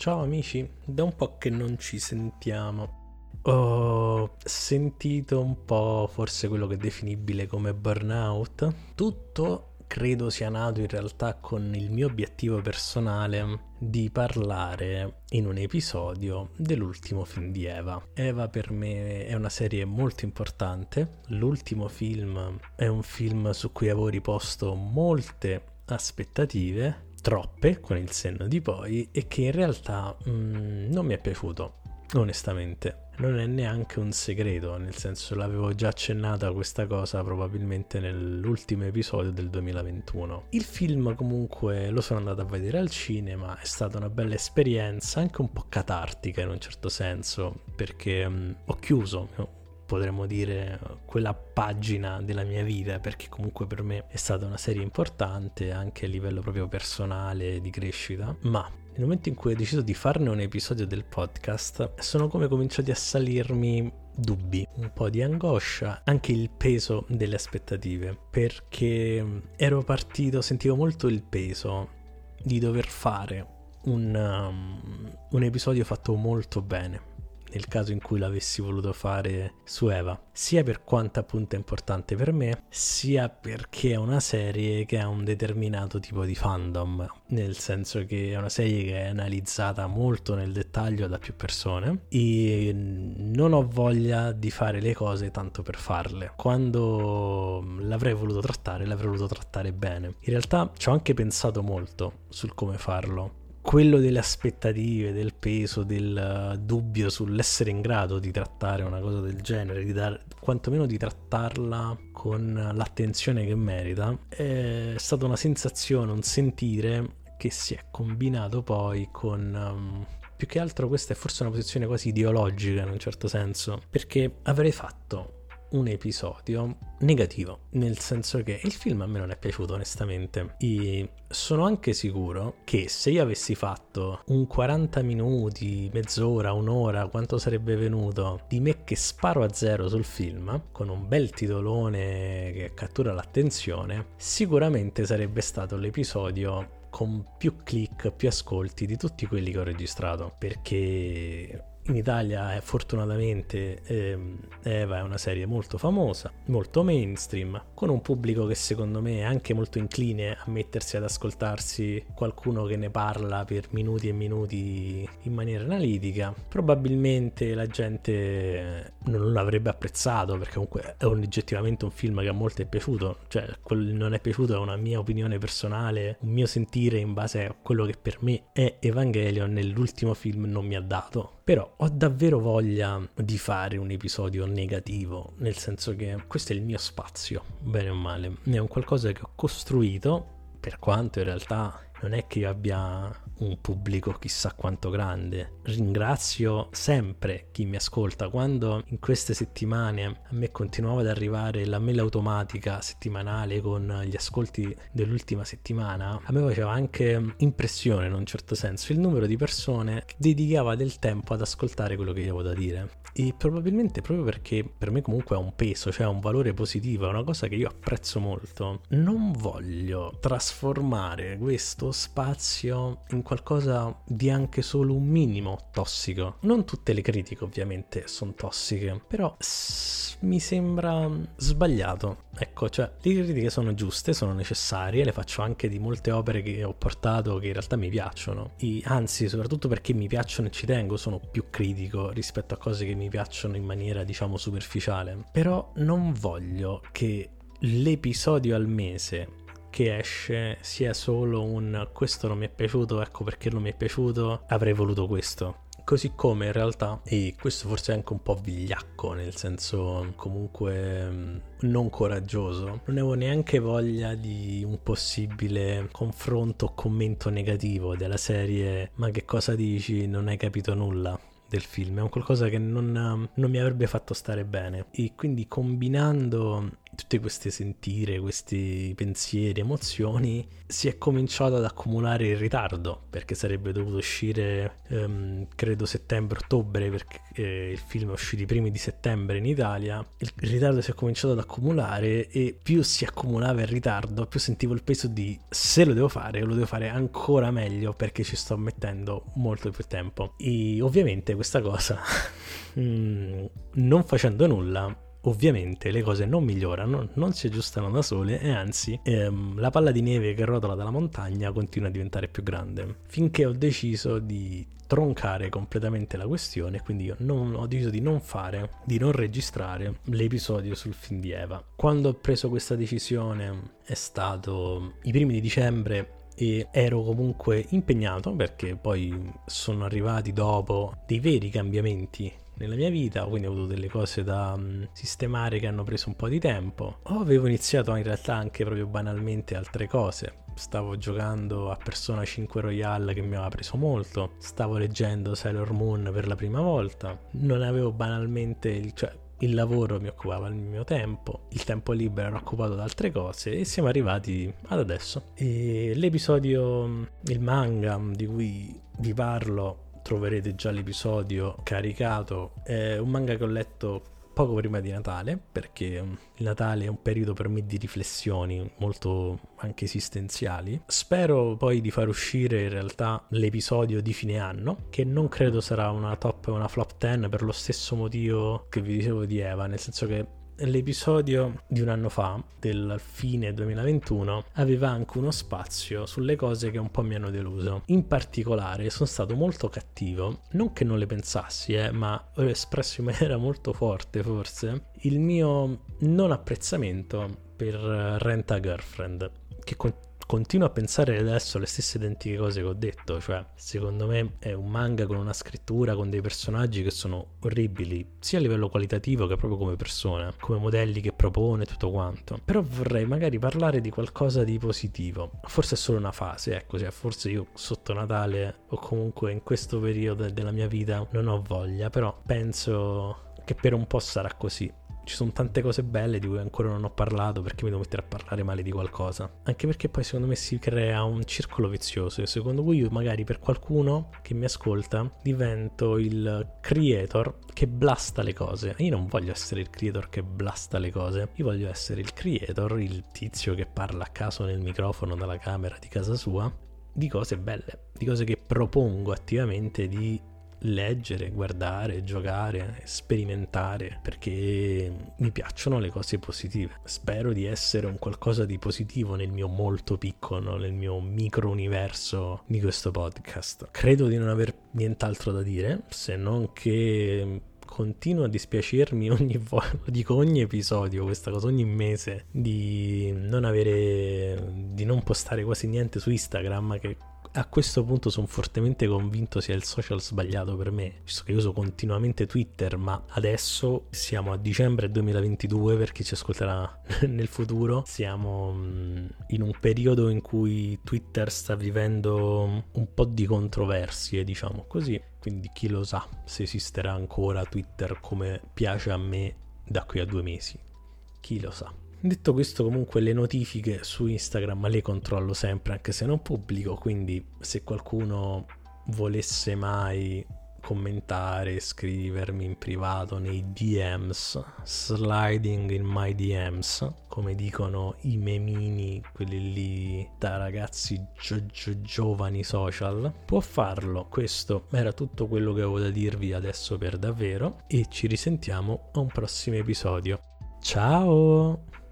Ciao amici, da un po' che non ci sentiamo. Ho sentito un po' forse quello che è definibile come burnout. Tutto credo sia nato in realtà con il mio obiettivo personale di parlare in un episodio dell'ultimo film di Eva. Eva per me è una serie molto importante. L'ultimo film è un film su cui avevo riposto molte aspettative troppe con il senno di poi e che in realtà mm, non mi è piaciuto onestamente. Non è neanche un segreto nel senso l'avevo già accennata questa cosa probabilmente nell'ultimo episodio del 2021 il film comunque lo sono andato a vedere al cinema è stata una bella esperienza anche un po' catartica in un certo senso perché mm, ho chiuso potremmo dire quella pagina della mia vita perché comunque per me è stata una serie importante anche a livello proprio personale di crescita. Ma nel momento in cui ho deciso di farne un episodio del podcast sono come cominciati a salirmi dubbi, un po' di angoscia, anche il peso delle aspettative, perché ero partito, sentivo molto il peso di dover fare un, um, un episodio fatto molto bene, nel caso in cui l'avessi voluto fare su Eva, sia per quanto appunto è importante per me, sia perché è una serie che ha un determinato tipo di fandom, nel senso che è una serie che è analizzata molto nel dettaglio da più persone e non ho voglia di fare le cose tanto per farle. Quando l'avrei voluto trattare, l'avrei voluto trattare bene. In realtà ci ho anche pensato molto sul come farlo quello delle aspettative, del peso, del dubbio sull'essere in grado di trattare una cosa del genere, di dar, quantomeno di trattarla con l'attenzione che merita, è stata una sensazione, un sentire che si è combinato poi con... Um, più che altro questa è forse una posizione quasi ideologica in un certo senso, perché avrei fatto un episodio negativo, nel senso che il film a me non è piaciuto onestamente. E sono anche sicuro che se io avessi fatto un 40 minuti, mezz'ora, un'ora, quanto sarebbe venuto di me che sparo a zero sul film con un bel titolone che cattura l'attenzione, sicuramente sarebbe stato l'episodio con più click, più ascolti di tutti quelli che ho registrato. Perché in Italia eh, fortunatamente ehm, Eva è una serie molto famosa, molto mainstream, con un pubblico che secondo me è anche molto incline a mettersi ad ascoltarsi qualcuno che ne parla per minuti e minuti in maniera analitica. Probabilmente la gente non l'avrebbe apprezzato perché comunque è oggettivamente un film che a molti è piaciuto, cioè quello non è piaciuto è una mia opinione personale, un mio sentire in base a quello che per me è Evangelion nell'ultimo film non mi ha dato però ho davvero voglia di fare un episodio negativo, nel senso che questo è il mio spazio, bene o male. È un qualcosa che ho costruito, per quanto in realtà non è che io abbia un pubblico chissà quanto grande. Ringrazio sempre chi mi ascolta. Quando in queste settimane a me continuava ad arrivare la mail automatica settimanale con gli ascolti dell'ultima settimana, a me faceva anche impressione in un certo senso il numero di persone che dedicava del tempo ad ascoltare quello che io avevo da dire. E probabilmente proprio perché per me comunque ha un peso, cioè un valore positivo, è una cosa che io apprezzo molto. Non voglio trasformare questo spazio in qualcosa di anche solo un minimo tossico. Non tutte le critiche ovviamente sono tossiche, però s- mi sembra sbagliato. Ecco, cioè le critiche sono giuste, sono necessarie, le faccio anche di molte opere che ho portato che in realtà mi piacciono. E, anzi, soprattutto perché mi piacciono e ci tengo, sono più critico rispetto a cose che mi piacciono in maniera diciamo superficiale. Però non voglio che l'episodio al mese che esce sia solo un questo non mi è piaciuto, ecco perché non mi è piaciuto, avrei voluto questo. Così come in realtà, e questo forse è anche un po' vigliacco, nel senso comunque mm, non coraggioso, non avevo neanche voglia di un possibile confronto o commento negativo della serie. Ma che cosa dici, non hai capito nulla del film, è un qualcosa che non, non mi avrebbe fatto stare bene. E quindi combinando tutte queste sentire, questi pensieri, emozioni, si è cominciato ad accumulare in ritardo, perché sarebbe dovuto uscire, um, credo, settembre-ottobre, perché eh, il film è uscito i primi di settembre in Italia. Il ritardo si è cominciato ad accumulare e più si accumulava il ritardo, più sentivo il peso di se lo devo fare, lo devo fare ancora meglio perché ci sto mettendo molto più tempo. E ovviamente questa cosa, mm, non facendo nulla, ovviamente le cose non migliorano, non si aggiustano da sole e anzi ehm, la palla di neve che rotola dalla montagna continua a diventare più grande. Finché ho deciso di troncare completamente la questione, quindi io non, ho deciso di non fare, di non registrare l'episodio sul film di Eva. Quando ho preso questa decisione è stato i primi di dicembre e ero comunque impegnato perché poi sono arrivati dopo dei veri cambiamenti nella mia vita, quindi ho avuto delle cose da um, sistemare che hanno preso un po' di tempo. O avevo iniziato in realtà anche proprio banalmente altre cose. Stavo giocando a Persona 5 Royale che mi aveva preso molto, stavo leggendo Sailor Moon per la prima volta, non avevo banalmente il, cioè, il lavoro mi occupava il mio tempo, il tempo libero era occupato da altre cose e siamo arrivati ad adesso. E l'episodio, il manga di cui vi parlo troverete già l'episodio caricato. È un manga che ho letto poco prima di Natale, perché il Natale è un periodo per me di riflessioni molto anche esistenziali. Spero poi di far uscire in realtà l'episodio di fine anno, che non credo sarà una top o una flop 10 per lo stesso motivo che vi dicevo di Eva, nel senso che l'episodio di un anno fa, del fine 2021, aveva anche uno spazio sulle cose che un po' mi hanno deluso. In particolare sono stato molto cattivo, non che non le pensassi, eh, ma ho espresso in maniera molto forte forse, il mio non apprezzamento per Rent a Girlfriend, che con- continuo a pensare adesso le stesse identiche cose che ho detto, cioè secondo me è un manga con una scrittura, con dei personaggi che sono orribili, sia a livello qualitativo che proprio come persona, come modelli che propone, tutto quanto. Però vorrei magari parlare di qualcosa di positivo. Forse è solo una fase, ecco, cioè forse io sotto Natale o comunque in questo periodo della mia vita non ho voglia, però penso che per un po' sarà così ci sono tante cose belle di cui ancora non ho parlato perché mi devo mettere a parlare male di qualcosa. Anche perché poi secondo me si crea un circolo vizioso e secondo cui io magari per qualcuno che mi ascolta divento il creator che blasta le cose. Io non voglio essere il creator che blasta le cose, io voglio essere il creator, il tizio che parla a caso nel microfono dalla camera di casa sua di cose belle, di cose che propongo attivamente di leggere, guardare, giocare, sperimentare, perché mi piacciono le cose positive. Spero di essere un qualcosa di positivo nel mio molto piccolo, nel mio micro universo di questo podcast. Credo di non aver nient'altro da dire, se non che continua a dispiacermi ogni volta, dico ogni episodio, questa cosa ogni mese, di non avere, di non postare quasi niente su Instagram, che a questo punto sono fortemente convinto sia il social sbagliato per me, visto che io uso continuamente Twitter, ma adesso siamo a dicembre 2022 per chi ci ascolterà nel futuro, siamo mm, in un periodo in cui Twitter sta vivendo un po' di controversie, diciamo così, quindi chi lo sa se esisterà ancora Twitter come piace a me da qui a due mesi, chi lo sa. Detto questo, comunque le notifiche su Instagram le controllo sempre, anche se non pubblico, quindi se qualcuno volesse mai commentare, scrivermi in privato nei DMs, sliding in my DMs, come dicono i memini, quelli lì da ragazzi gio- gio- giovani social, può farlo. Questo era tutto quello che avevo da dirvi adesso per davvero e ci risentiamo a un prossimo episodio. Ciao!